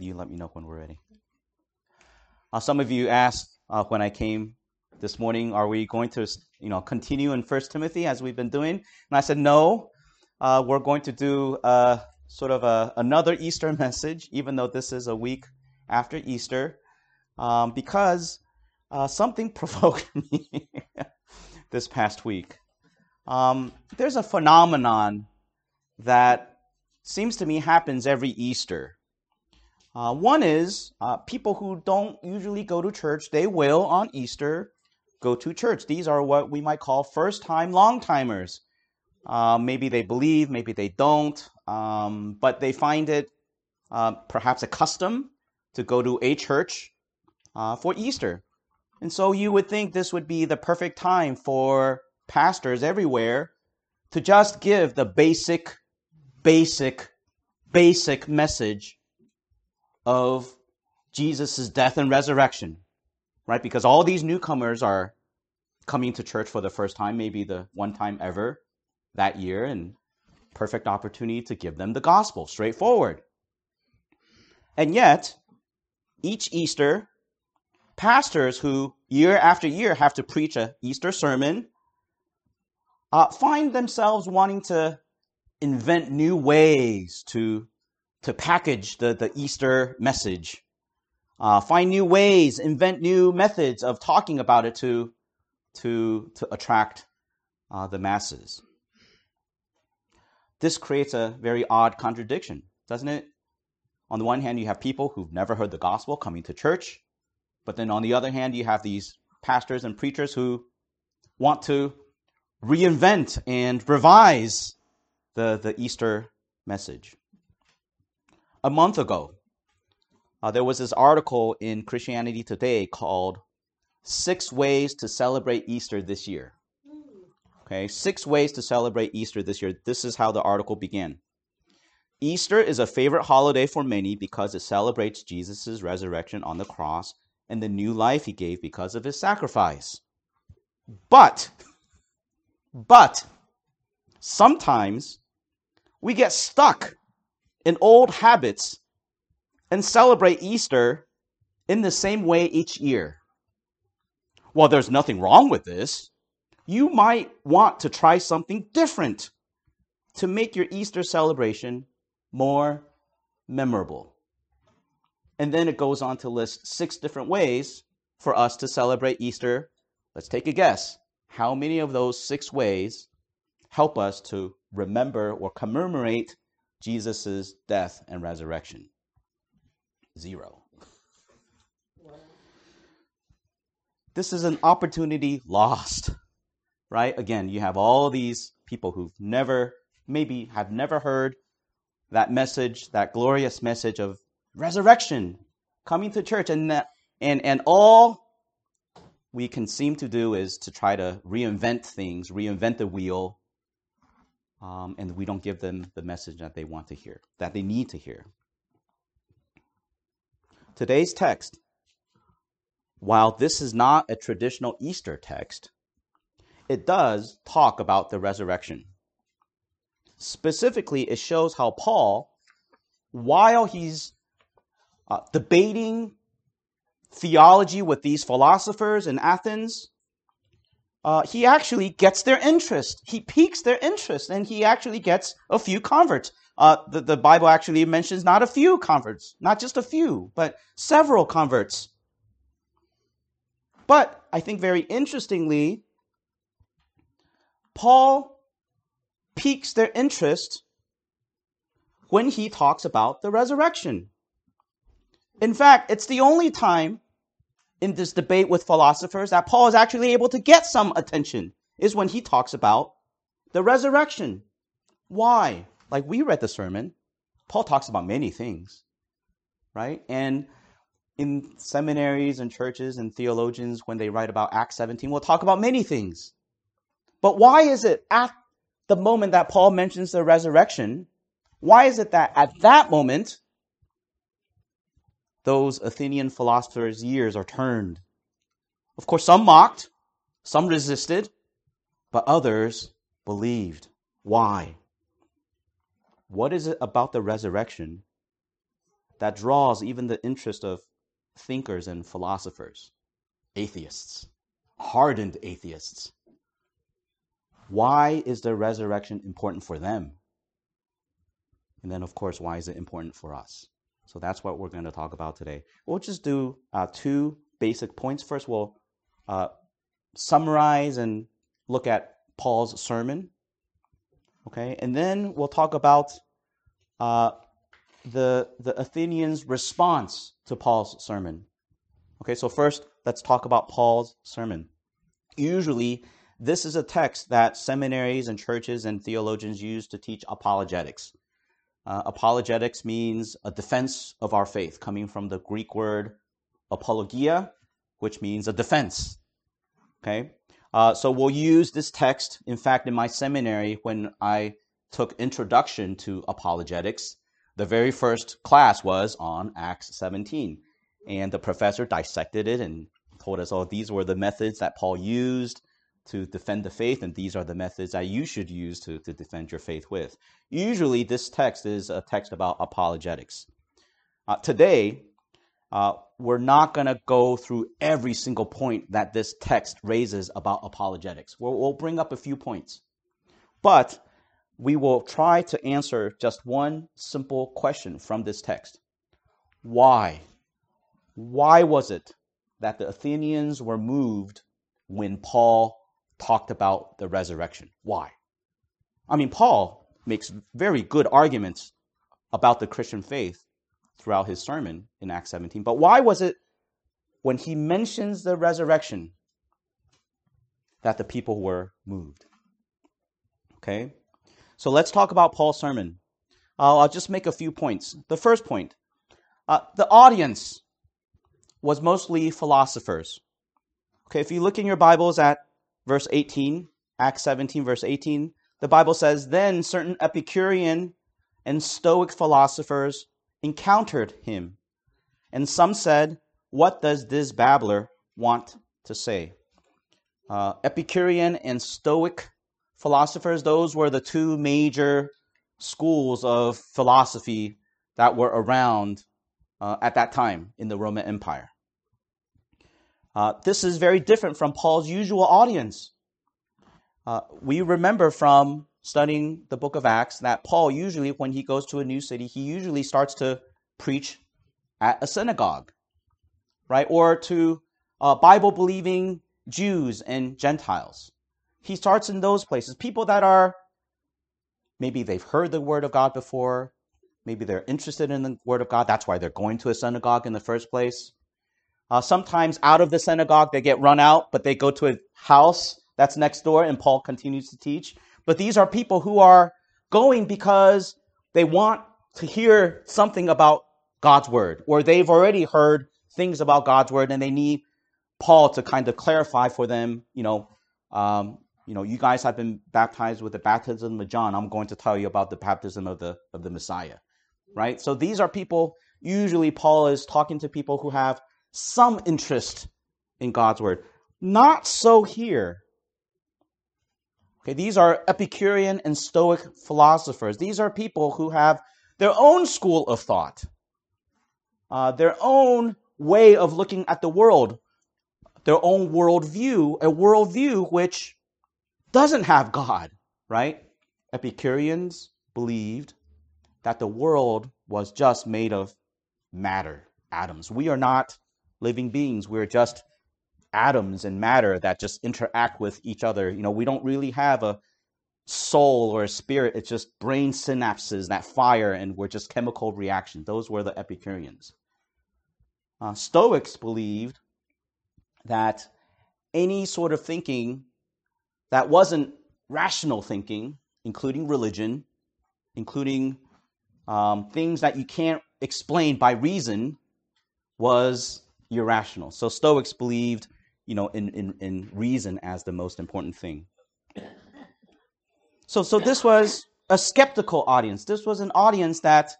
you let me know when we're ready. Uh, some of you asked uh, when I came this morning, are we going to you know continue in First Timothy as we've been doing? And I said no. Uh, we're going to do uh, sort of a, another Easter message, even though this is a week after Easter, um, because uh, something provoked me this past week. Um, there's a phenomenon that seems to me happens every Easter. Uh, one is uh, people who don't usually go to church, they will on Easter go to church. These are what we might call first time, long timers. Uh, maybe they believe, maybe they don't, um, but they find it uh, perhaps a custom to go to a church uh, for Easter. And so you would think this would be the perfect time for pastors everywhere to just give the basic, basic, basic message of Jesus' death and resurrection, right? Because all these newcomers are coming to church for the first time, maybe the one time ever that year, and perfect opportunity to give them the gospel, straightforward. And yet, each Easter, pastors who year after year have to preach a Easter sermon uh, find themselves wanting to invent new ways to to package the, the Easter message. Uh, find new ways, invent new methods of talking about it to, to, to attract uh, the masses. This creates a very odd contradiction, doesn't it? On the one hand, you have people who've never heard the gospel coming to church, but then on the other hand, you have these pastors and preachers who want to reinvent and revise the, the Easter message a month ago, uh, there was this article in Christianity Today called Six Ways to Celebrate Easter This Year. Okay, six ways to celebrate Easter this year. This is how the article began. Easter is a favorite holiday for many because it celebrates Jesus' resurrection on the cross and the new life he gave because of his sacrifice. But, but, sometimes we get stuck in old habits and celebrate Easter in the same way each year. While there's nothing wrong with this, you might want to try something different to make your Easter celebration more memorable. And then it goes on to list six different ways for us to celebrate Easter. Let's take a guess. How many of those six ways help us to remember or commemorate Jesus' death and resurrection? Zero. This is an opportunity lost, right? Again, you have all these people who've never, maybe have never heard that message, that glorious message of resurrection coming to church, and that, and and all we can seem to do is to try to reinvent things, reinvent the wheel, um, and we don't give them the message that they want to hear, that they need to hear. Today's text, while this is not a traditional Easter text, it does talk about the resurrection. Specifically, it shows how Paul, while he's uh, debating theology with these philosophers in Athens, uh, he actually gets their interest. He piques their interest, and he actually gets a few converts. Uh, the, the Bible actually mentions not a few converts, not just a few, but several converts. But I think very interestingly, Paul piques their interest when he talks about the resurrection. In fact, it's the only time in this debate with philosophers that Paul is actually able to get some attention is when he talks about the resurrection. Why? Like we read the sermon, Paul talks about many things, right? And in seminaries and churches and theologians, when they write about Acts 17, we'll talk about many things. But why is it at the moment that Paul mentions the resurrection, why is it that at that moment those Athenian philosophers' years are turned. Of course, some mocked, some resisted, but others believed. Why? What is it about the resurrection that draws even the interest of thinkers and philosophers, atheists, hardened atheists. Why is the resurrection important for them? And then, of course, why is it important for us? So that's what we're going to talk about today. We'll just do uh, two basic points. First, we'll uh, summarize and look at Paul's sermon. Okay, and then we'll talk about uh, the the Athenians' response to Paul's sermon. Okay, so first let's talk about Paul's sermon. Usually, this is a text that seminaries and churches and theologians use to teach apologetics. Uh, apologetics means a defense of our faith, coming from the Greek word apologia, which means a defense. Okay? Uh, so we'll use this text. In fact, in my seminary, when I took introduction to apologetics, the very first class was on Acts 17. And the professor dissected it and told us, oh, these were the methods that Paul used to defend the faith, and these are the methods that you should use to, to defend your faith with. Usually, this text is a text about apologetics. Uh, today, uh, we're not going to go through every single point that this text raises about apologetics. We'll, we'll bring up a few points. But we will try to answer just one simple question from this text Why? Why was it that the Athenians were moved when Paul talked about the resurrection. Why? I mean, Paul makes very good arguments about the Christian faith throughout his sermon in Acts 17. But why was it when he mentions the resurrection that the people were moved? Okay? So let's talk about Paul's sermon. Uh, I'll just make a few points. The first point uh, the audience was mostly philosophers. Okay, if you look in your Bibles at verse 18, Acts 17, verse 18, the Bible says, Then certain Epicurean and Stoic philosophers encountered him. And some said, What does this babbler want to say? Uh, Epicurean and Stoic philosophers, those were the two major schools of philosophy that were around uh, at that time in the Roman Empire. Uh, this is very different from Paul's usual audience. Uh, we remember from studying the book of Acts that Paul usually, when he goes to a new city, he usually starts to preach at a synagogue, right? Or to uh, Bible believing Jews and Gentiles. He starts in those places. People that are maybe they've heard the word of God before, maybe they're interested in the word of God. That's why they're going to a synagogue in the first place. Uh, sometimes out of the synagogue, they get run out, but they go to a house that's next door, and Paul continues to teach. But these are people who are going because they want to hear something about God's word, or they've already heard things about God's word, and they need Paul to kind of clarify for them. You know, um, you know, you guys have been baptized with the baptism of John. I'm going to tell you about the baptism of the of the Messiah, right? So these are people. Usually, Paul is talking to people who have some interest in God's word. Not so here. Okay, these are Epicurean and Stoic philosophers. These are people who have their own school of thought, uh, their own way of looking at the world, their own worldview, a worldview which doesn't have God, right? Epicureans believed that the world was just made of matter, atoms. We are not living beings. We're just atoms and matter that just interact with each other. You know, we don't really have a soul or a spirit. It's just brain synapses that fire and we're just chemical reactions. Those were the Epicureans. Uh, Stoics believed that any sort of thinking that wasn't rational thinking, including religion, including um, things that you can't explain by reason, was irrational. So Stoics believed, you know, in, in, in reason as the most important thing. So, so this was a skeptical audience. This was an audience that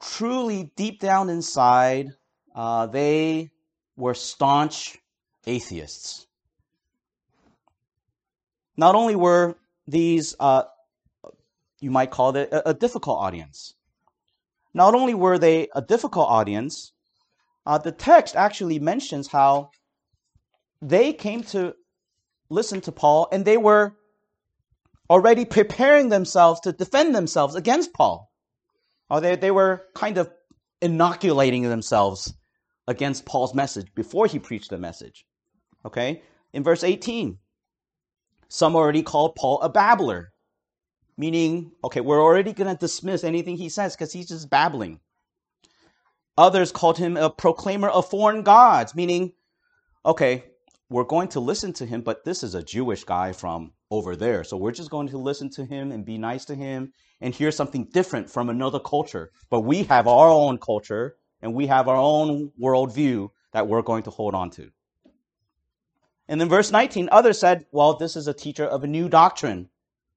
truly, deep down inside, uh, they were staunch atheists. Not only were these uh, you might call it a, a difficult audience. Not only were they a difficult audience, uh, the text actually mentions how they came to listen to Paul and they were already preparing themselves to defend themselves against Paul. Or they, they were kind of inoculating themselves against Paul's message before he preached the message. Okay? In verse 18, some already called Paul a babbler, meaning, okay, we're already going to dismiss anything he says because he's just babbling. Others called him a proclaimer of foreign gods, meaning, okay, we're going to listen to him, but this is a Jewish guy from over there. So we're just going to listen to him and be nice to him and hear something different from another culture. But we have our own culture and we have our own worldview that we're going to hold on to. And then verse 19, others said, well, this is a teacher of a new doctrine,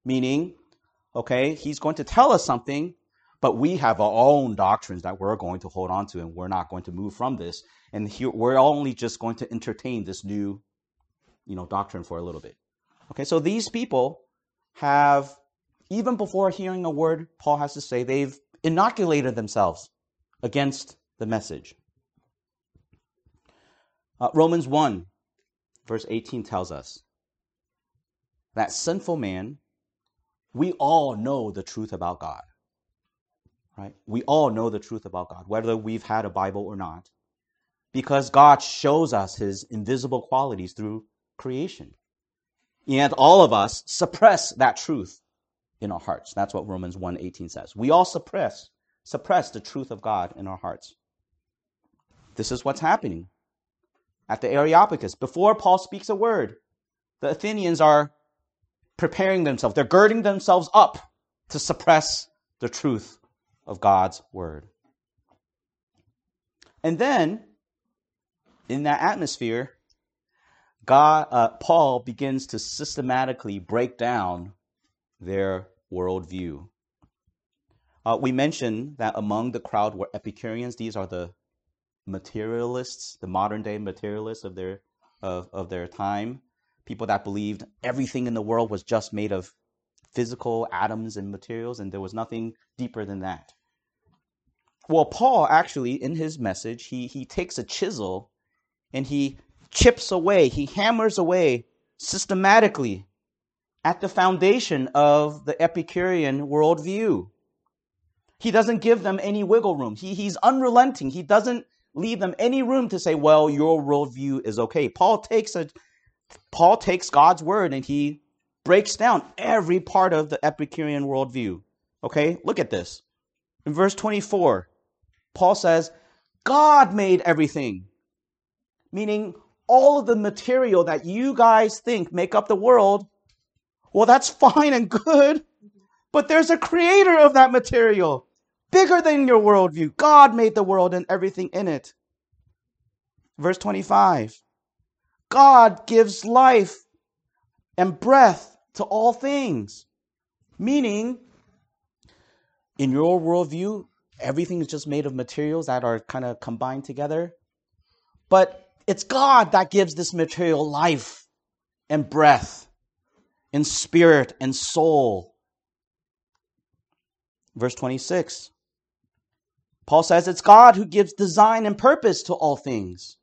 meaning, okay, he's going to tell us something, but we have our own doctrines that we're going to hold on to and we're not going to move from this. And here, we're only just going to entertain this new, you know, doctrine for a little bit. Okay, so these people have, even before hearing a word Paul has to say, they've inoculated themselves against the message. Uh, Romans 1 verse 18 tells us that sinful man, we all know the truth about God. Right? We all know the truth about God, whether we've had a Bible or not, because God shows us his invisible qualities through creation. And all of us suppress that truth in our hearts. That's what Romans 1:18 says. We all suppress suppress the truth of God in our hearts. This is what's happening at the Areopagus. Before Paul speaks a word, the Athenians are preparing themselves, they're girding themselves up to suppress the truth of God's word. And then, in that atmosphere, God, uh, Paul begins to systematically break down their worldview. Uh, we mentioned that among the crowd were Epicureans. These are the materialists, the modern day materialists of their of, of their time, people that believed everything in the world was just made of physical atoms and materials, and there was nothing deeper than that. Well, Paul actually, in his message, he he takes a chisel and he chips away, he hammers away systematically at the foundation of the Epicurean worldview. He doesn't give them any wiggle room. He, he's unrelenting. He doesn't leave them any room to say, well, your worldview is okay. Paul takes a Paul takes God's word and he breaks down every part of the Epicurean worldview. Okay, look at this. In verse 24, Paul says, God made everything. Meaning all of the material that you guys think make up the world, well, that's fine and good, but there's a creator of that material bigger than your worldview. God made the world and everything in it. Verse 25 God gives life and breath to all things. Meaning, in your worldview, everything is just made of materials that are kind of combined together. But it's God that gives this material life and breath and spirit and soul. Verse 26 Paul says it's God who gives design and purpose to all things.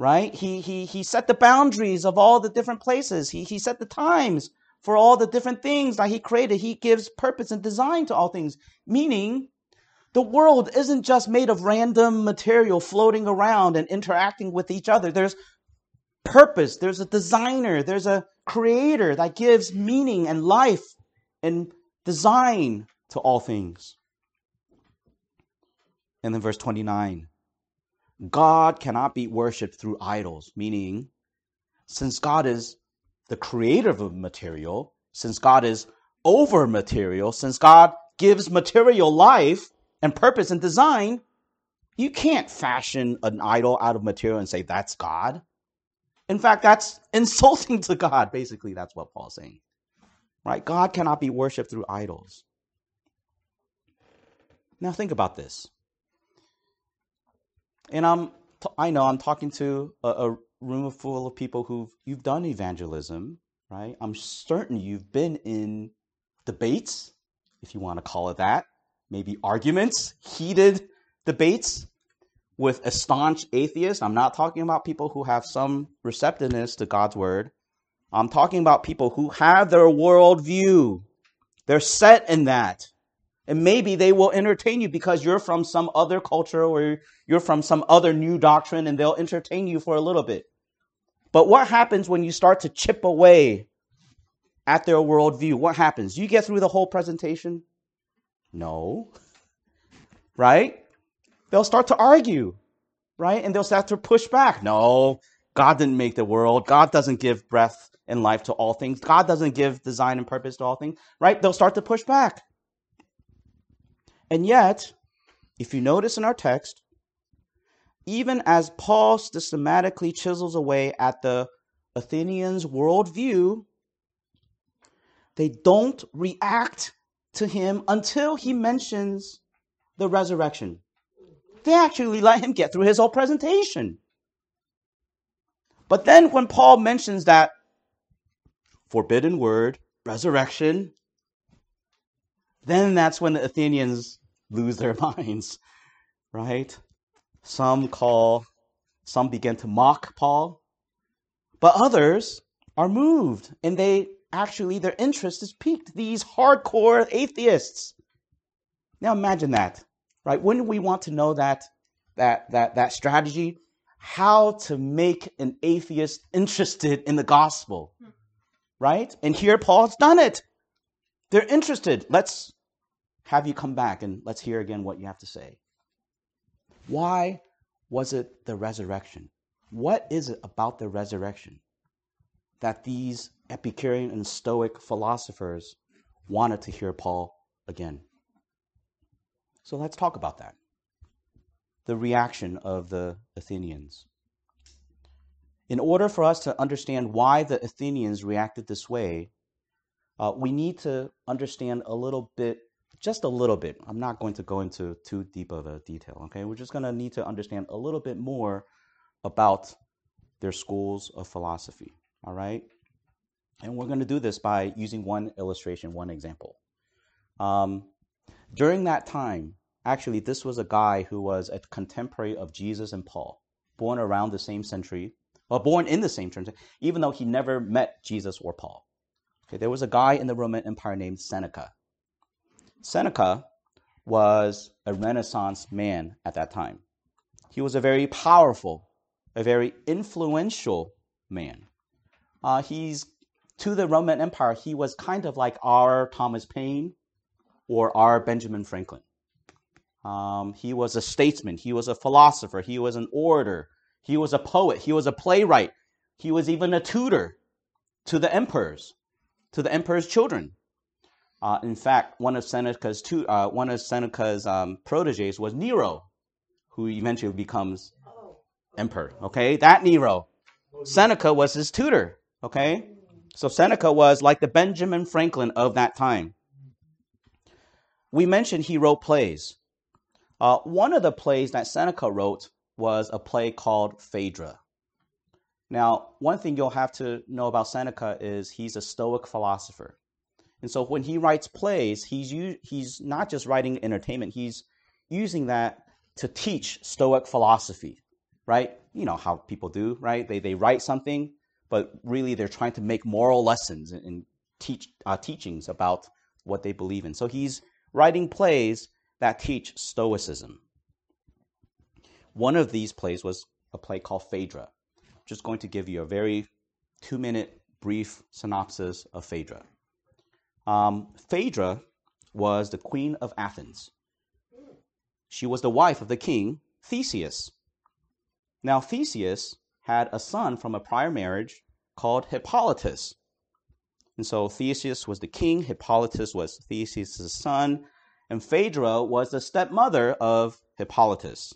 Right? He, he, he set the boundaries of all the different places. He, he set the times for all the different things that he created. He gives purpose and design to all things. Meaning, the world isn't just made of random material floating around and interacting with each other. There's purpose. There's a designer. There's a creator that gives meaning and life and design to all things. And then verse 29 God cannot be worshiped through idols, meaning, since God is the creator of material, since God is over material, since God gives material life and purpose and design, you can't fashion an idol out of material and say that's God. In fact, that's insulting to God. Basically, that's what Paul's saying. Right? God cannot be worshiped through idols. Now, think about this. And I'm, I know I'm talking to a, a room full of people who you've done evangelism, right? I'm certain you've been in debates if you want to call it that, maybe arguments, heated debates with a staunch atheist. I'm not talking about people who have some receptiveness to God's word. I'm talking about people who have their worldview. They're set in that. And maybe they will entertain you because you're from some other culture or you're from some other new doctrine and they'll entertain you for a little bit. But what happens when you start to chip away at their worldview? What happens? You get through the whole presentation? No. Right? They'll start to argue, right? And they'll start to push back. No, God didn't make the world. God doesn't give breath and life to all things. God doesn't give design and purpose to all things, right? They'll start to push back. And yet, if you notice in our text, even as Paul systematically chisels away at the Athenians' worldview, they don't react to him until he mentions the resurrection. They actually let him get through his whole presentation. But then when Paul mentions that forbidden word, resurrection, then that's when the Athenians lose their minds, right? Some call, some begin to mock Paul, but others are moved and they actually, their interest is piqued. These hardcore atheists. Now imagine that, right? Wouldn't we want to know that, that, that, that strategy? How to make an atheist interested in the gospel, hmm. right? And here Paul's done it. They're interested. Let's have you come back and let's hear again what you have to say. Why was it the resurrection? What is it about the resurrection that these Epicurean and Stoic philosophers wanted to hear Paul again? So let's talk about that. The reaction of the Athenians. In order for us to understand why the Athenians reacted this way, uh, we need to understand a little bit just a little bit. I'm not going to go into too deep of a detail, okay? We're just going to need to understand a little bit more about their schools of philosophy, all right? And we're going to do this by using one illustration, one example. Um, during that time, actually, this was a guy who was a contemporary of Jesus and Paul, born around the same century, or born in the same century, even though he never met Jesus or Paul. Okay, there was a guy in the Roman Empire named Seneca. Seneca was a Renaissance man at that time. He was a very powerful, a very influential man. Uh, he's to the Roman Empire, he was kind of like our Thomas Paine or our Benjamin Franklin. Um, he was a statesman, he was a philosopher, he was an orator, he was a poet, he was a playwright, he was even a tutor to the emperors, to the emperor's children. Uh, in fact, one of Seneca's two, uh, one of Seneca's um, proteges was Nero, who eventually becomes emperor. Okay, that Nero, Seneca was his tutor. Okay, so Seneca was like the Benjamin Franklin of that time. We mentioned he wrote plays. Uh, one of the plays that Seneca wrote was a play called Phaedra. Now, one thing you'll have to know about Seneca is he's a Stoic philosopher. And so when he writes plays, he's u- he's not just writing entertainment, he's using that to teach Stoic philosophy, right? You know how people do, right? They, they write something, but really they're trying to make moral lessons and, teach uh, teachings about what they believe in. So he's writing plays that teach Stoicism. One of these plays was a play called Phaedra. I'm just going to give you a very two minute brief synopsis of Phaedra. Um, Phaedra was the queen of Athens. She was the wife of the king, Theseus. Now, Theseus had a son from a prior marriage called Hippolytus. And so Theseus was the king, Hippolytus was Theseus' son, and Phaedra was the stepmother of Hippolytus.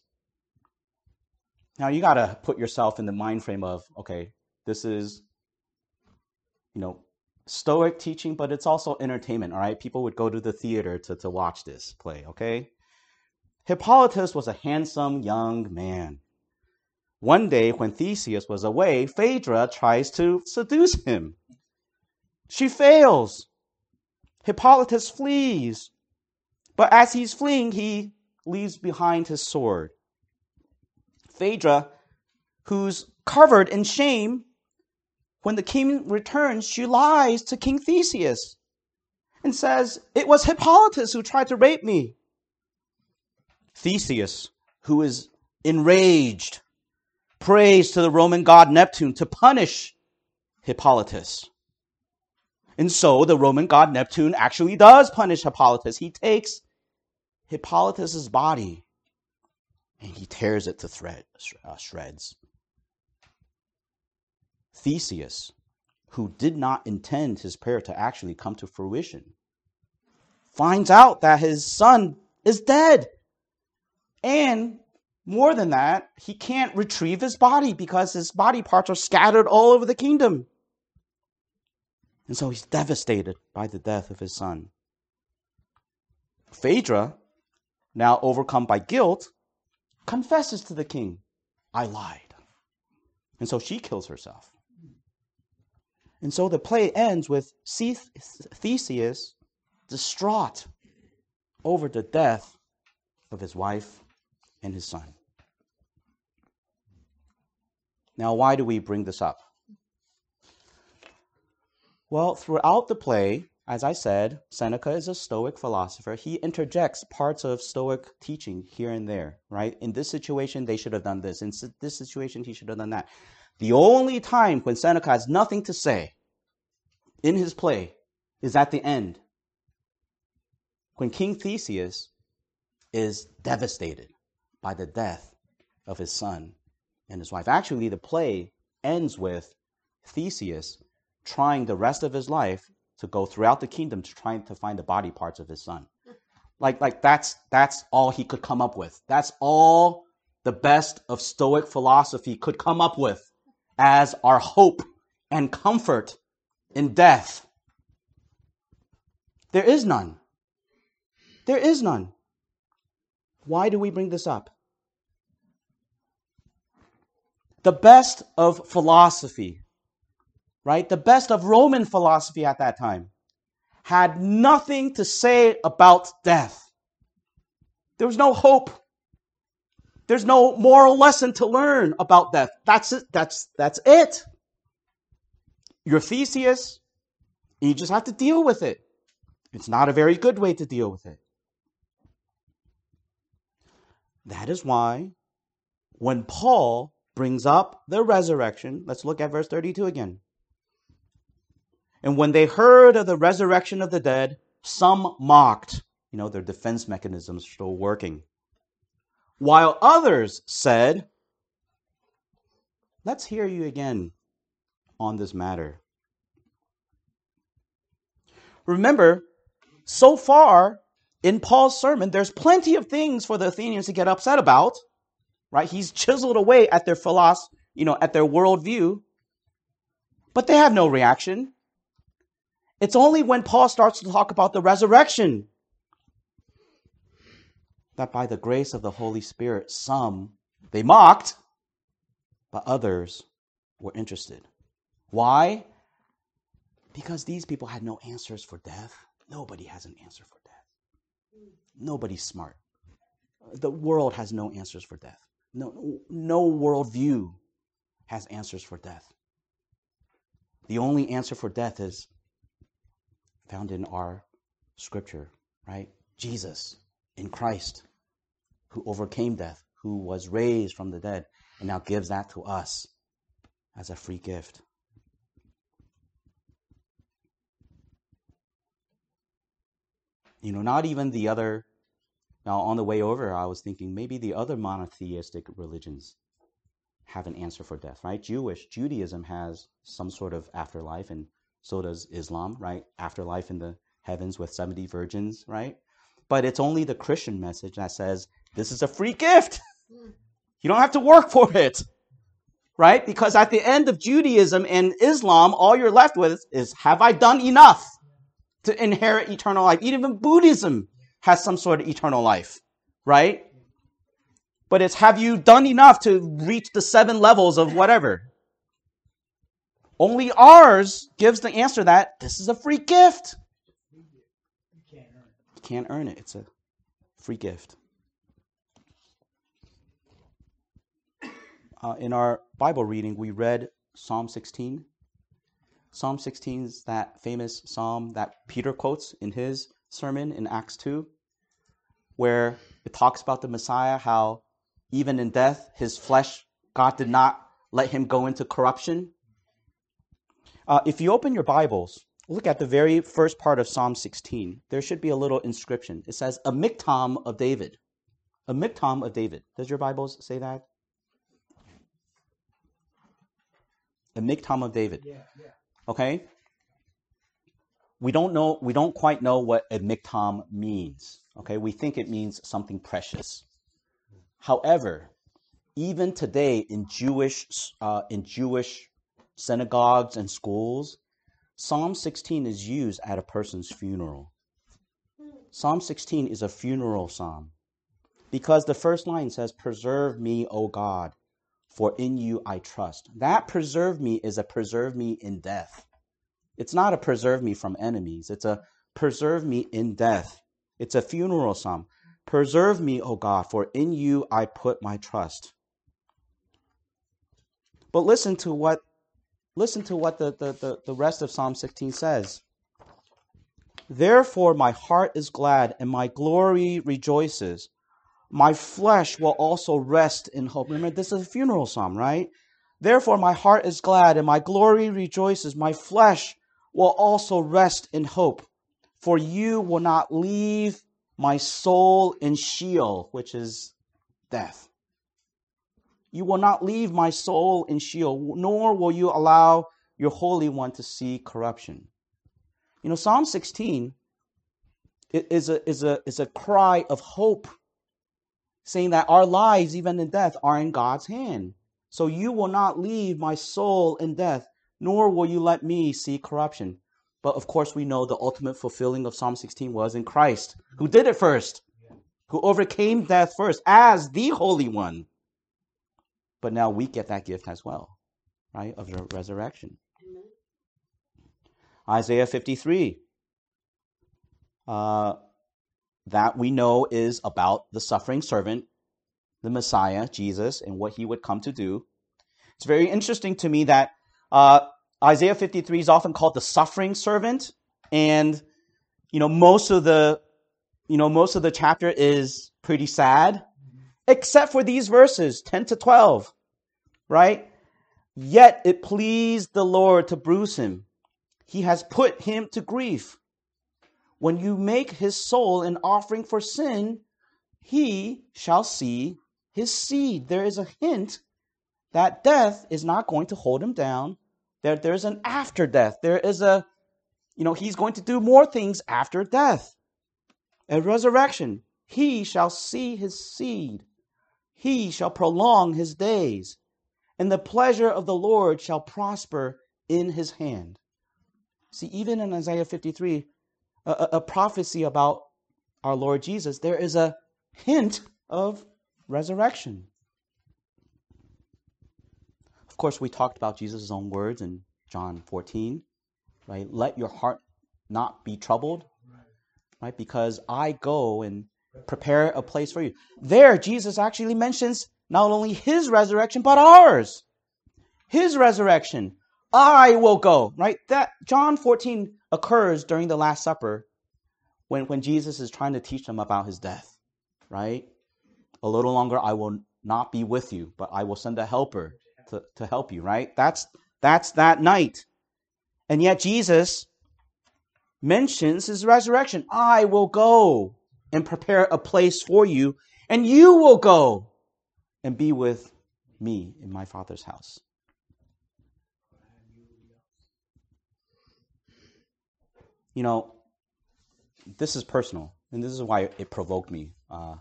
Now you got to put yourself in the mind frame of okay, this is you know stoic teaching, but it's also entertainment, all right? People would go to the theater to, to watch this play, okay? Hippolytus was a handsome young man. One day, when Theseus was away, Phaedra tries to seduce him. She fails. Hippolytus flees, But as he's fleeing, he leaves behind his sword. Phaedra, who's covered in shame, when the king returns, she lies to King Theseus and says, It was Hippolytus who tried to rape me. Theseus, who is enraged, prays to the Roman god Neptune to punish Hippolytus. And so the Roman god Neptune actually does punish Hippolytus. He takes Hippolytus's body and he tears it to thread, uh, shreds. Theseus, who did not intend his prayer to actually come to fruition, finds out that his son is dead. And more than that, he can't retrieve his body because his body parts are scattered all over the kingdom. And so he's devastated by the death of his son. Phaedra, now overcome by guilt, confesses to the king, I lied. And so she kills herself. And so the play ends with Theseus distraught over the death of his wife and his son. Now, why do we bring this up? Well, throughout the play, as I said, Seneca is a Stoic philosopher. He interjects parts of Stoic teaching here and there, right? In this situation, they should have done this. In this situation, he should have done that. The only time when Seneca has nothing to say in his play is at the end, when King Theseus is devastated by the death of his son and his wife. Actually, the play ends with Theseus trying the rest of his life to go throughout the kingdom to trying to find the body parts of his son. Like, like that's that's all he could come up with. That's all the best of Stoic philosophy could come up with as our hope and comfort in death. There is none. There is none. Why do we bring this up? The best of philosophy, right? The best of Roman philosophy at that time had nothing to say about death. There was no hope there's no moral lesson to learn about death. That's it. That's, that's it. You're Theseus. You just have to deal with it. It's not a very good way to deal with it. That is why when Paul brings up the resurrection, let's look at verse 32 again. And when they heard of the resurrection of the dead, some mocked. You know, their defense mechanisms still working while others said, Let's hear you again on this matter. Remember, so far in Paul's sermon, there's plenty of things for the Athenians to get upset about, right? He's chiseled away at their philosophy, you know, at their worldview, but they have no reaction. It's only when Paul starts to talk about the resurrection that by the grace of the Holy Spirit, some they mocked, but others were interested. Why? Because these people had no answers for death. Nobody has an answer for death. Nobody's smart. The world has no answers for death. No, no worldview has answers for death. The only answer for death is found in our scripture, right? Jesus in Christ, who overcame death, who was raised from the dead, and now gives that to us as a free gift. You know, not even the other. Now, on the way over, I was thinking maybe the other monotheistic religions have an answer for death, right? Jewish, Judaism has some sort of afterlife, and so does Islam, right? Afterlife in the heavens with 70 virgins, right? But it's only the Christian message that says this is a free gift. You don't have to work for it. Right? Because at the end of Judaism and Islam, all you're left with is have I done enough to inherit eternal life? Even Buddhism has some sort of eternal life. Right? But it's have you done enough to reach the seven levels of whatever? Only ours gives the answer that this is a free gift can't earn it. It's a Free gift. Uh, in our Bible reading, we read Psalm 16. Psalm 16 is that famous psalm that Peter quotes in his sermon in Acts 2, where it talks about the Messiah, how even in death, his flesh, God did not let him go into corruption. Uh, if you open your Bibles, look at the very first part of Psalm 16. There should be a little inscription. It says, A miktam of David. A miktam of David. Does your Bibles say that? A miktam of David. Yeah, yeah. Okay? We don't know, we don't quite know what a miktam means. Okay? We think it means something precious. However, even today in Jewish, uh, in Jewish synagogues and schools, Psalm 16 is used at a person's funeral. Psalm 16 is a funeral psalm because the first line says, Preserve me, O God, for in you I trust. That preserve me is a preserve me in death. It's not a preserve me from enemies, it's a preserve me in death. It's a funeral psalm. Preserve me, O God, for in you I put my trust. But listen to what listen to what the, the, the, the rest of Psalm 16 says. Therefore my heart is glad and my glory rejoices. My flesh will also rest in hope. Remember, this is a funeral psalm, right? Therefore my heart is glad and my glory rejoices. My flesh will also rest in hope. For you will not leave my soul in Sheol, which is death. You will not leave my soul in Sheol, nor will you allow your Holy One to see corruption. You know, Psalm 16 is a, is a, is a cry of hope, saying that our lives, even in death, are in God's hand. So you will not leave my soul in death, nor will you let me see corruption. But of course, we know the ultimate fulfilling of Psalm 16 was in Christ, who did it first, who overcame death first as the Holy One. But now we get that gift as well, right, of the resurrection. Isaiah 53. Uh, that we know is about the suffering servant, the Messiah, Jesus, and what he would come to do. It's very interesting to me that uh, Isaiah 53 is often called the suffering servant, and you know most of the you know most of the chapter is pretty sad, except for these verses 10 to 12, right? Yet it pleased the Lord to bruise him. He has put him to grief. When you make his soul an offering for sin, he shall see his seed. There is a hint that death is not going to hold him down. There, there's an after death. There is a, you know, he's going to do more things after death. At resurrection, he shall see his seed. He shall prolong his days, and the pleasure of the Lord shall prosper in his hand. See, even in Isaiah 53, a, a prophecy about our Lord Jesus, there is a hint of resurrection. Of course, we talked about Jesus' own words in John 14, right? Let your heart not be troubled, right? Because I go and prepare a place for you. There, Jesus actually mentions not only his resurrection, but ours. His resurrection. I will go, right? That John 14 occurs during the Last Supper when, when Jesus is trying to teach them about his death, right? A little longer I will not be with you, but I will send a helper to, to help you, right? That's that's that night. And yet Jesus mentions his resurrection. I will go and prepare a place for you, and you will go and be with me in my Father's house. You know, this is personal, and this is why it provoked me. Uh,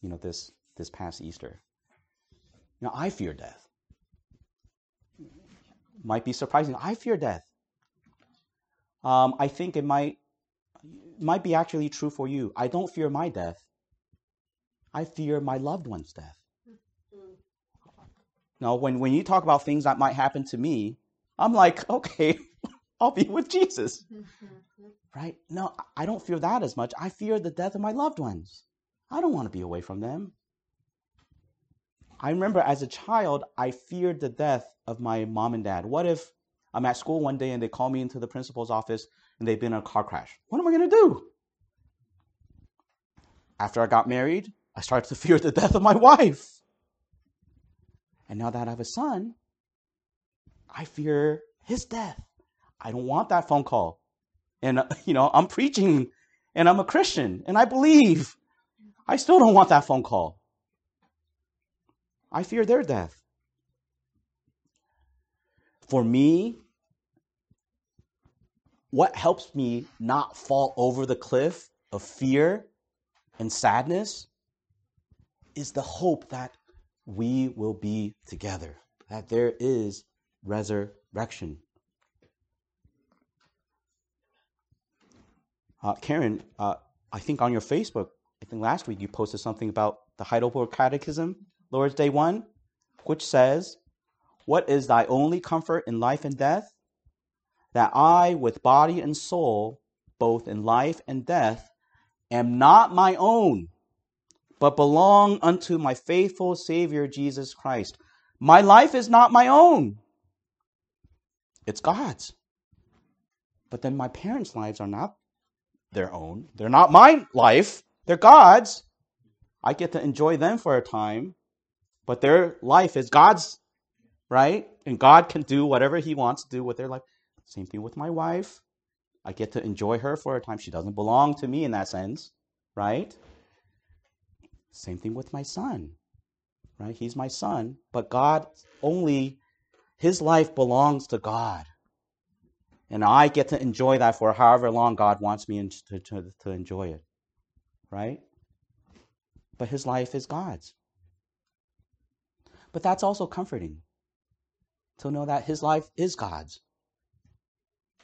you know, this this past Easter. You know, I fear death. Might be surprising. I fear death. Um, I think it might might be actually true for you. I don't fear my death. I fear my loved one's death. Now, when, when you talk about things that might happen to me, I'm like, okay, I'll be with Jesus. Right? No, I don't fear that as much. I fear the death of my loved ones. I don't want to be away from them. I remember as a child, I feared the death of my mom and dad. What if I'm at school one day and they call me into the principal's office and they've been in a car crash? What am I going to do? After I got married, I started to fear the death of my wife. And now that I have a son, I fear his death. I don't want that phone call. And, you know, I'm preaching and I'm a Christian and I believe. I still don't want that phone call. I fear their death. For me, what helps me not fall over the cliff of fear and sadness is the hope that we will be together, that there is resurrection. Uh, Karen, uh, I think on your Facebook, I think last week you posted something about the Heidelberg Catechism, Lord's Day 1, which says, What is thy only comfort in life and death? That I, with body and soul, both in life and death, am not my own, but belong unto my faithful Savior Jesus Christ. My life is not my own, it's God's. But then my parents' lives are not their own. They're not my life, they're God's. I get to enjoy them for a time, but their life is God's, right? And God can do whatever He wants to do with their life. Same thing with my wife. I get to enjoy her for a time. She doesn't belong to me in that sense, right? Same thing with my son, right? He's my son, but God only, his life belongs to God. And I get to enjoy that for however long God wants me to, to, to enjoy it. Right? But his life is God's. But that's also comforting to know that his life is God's.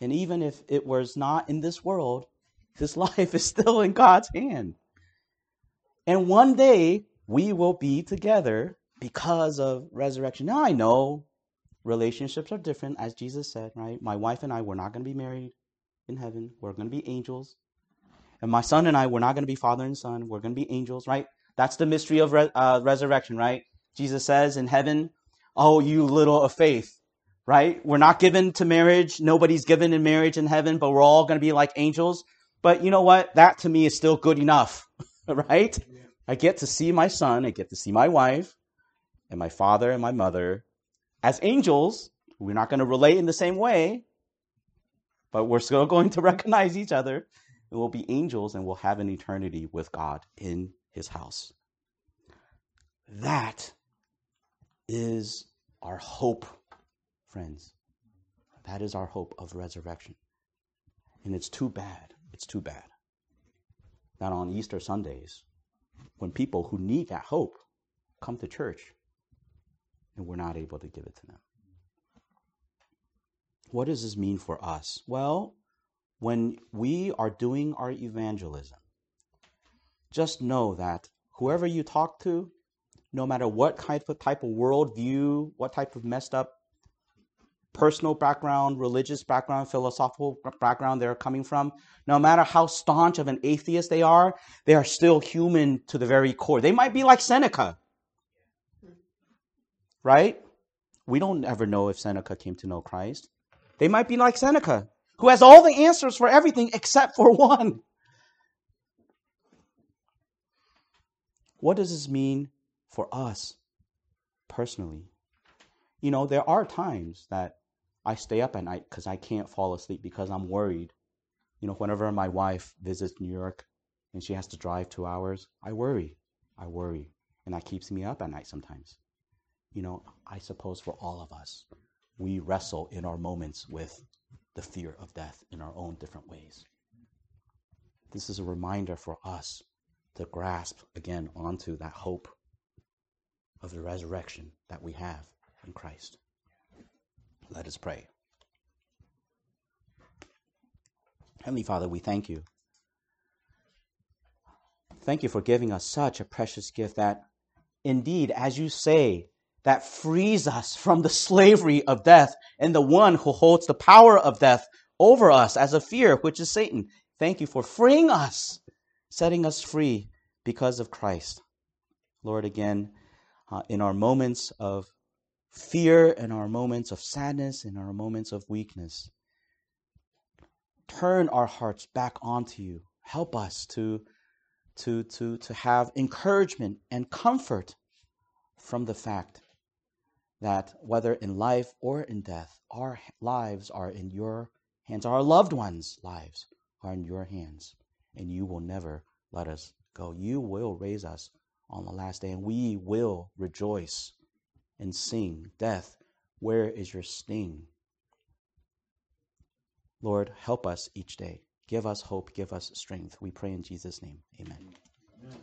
And even if it was not in this world, his life is still in God's hand. And one day we will be together because of resurrection. Now I know relationships are different, as Jesus said, right? My wife and I, we're not going to be married in heaven. We're going to be angels. And my son and I, we're not going to be father and son. We're going to be angels, right? That's the mystery of re- uh, resurrection, right? Jesus says in heaven, Oh, you little of faith, right? We're not given to marriage. Nobody's given in marriage in heaven, but we're all going to be like angels. But you know what? That to me is still good enough, right? Yeah. I get to see my son. I get to see my wife and my father and my mother as angels, we're not going to relate in the same way, but we're still going to recognize each other. And we'll be angels and we'll have an eternity with God in his house. That is our hope, friends. That is our hope of resurrection. And it's too bad. It's too bad that on Easter Sundays, when people who need that hope come to church, and we're not able to give it to them. What does this mean for us? Well, when we are doing our evangelism, just know that whoever you talk to, no matter what type of type of worldview, what type of messed up personal background, religious background, philosophical background they're coming from, no matter how staunch of an atheist they are, they are still human to the very core. They might be like Seneca right? We don't ever know if Seneca came to know Christ. They might be like Seneca, who has all the answers for everything except for one. What does this mean for us personally? You know, there are times that I stay up at night because I can't fall asleep because I'm worried. You know, whenever my wife visits New York and she has to drive two hours, I worry. I worry. And that keeps me up at night sometimes you know, I suppose for all of us, we wrestle in our moments with the fear of death in our own different ways. This is a reminder for us to grasp again onto that hope of the resurrection that we have in Christ. Let us pray. Heavenly Father, we thank you. Thank you for giving us such a precious gift that indeed, as you say, that frees us from the slavery of death and the one who holds the power of death over us as a fear, which is Satan. Thank you for freeing us, setting us free because of Christ. Lord, again, uh, in our moments of fear, in our moments of sadness, in our moments of weakness, turn our hearts back onto you. Help us to, to, to, to have encouragement and comfort from the fact that whether in life or in death, our lives are in your hands, our loved ones' lives are in your hands, and you will never let us go. You will raise us on the last day, and we will rejoice and sing. Death, where is your sting? Lord, help us each day. Give us hope, give us strength. We pray in Jesus' name. Amen. Amen.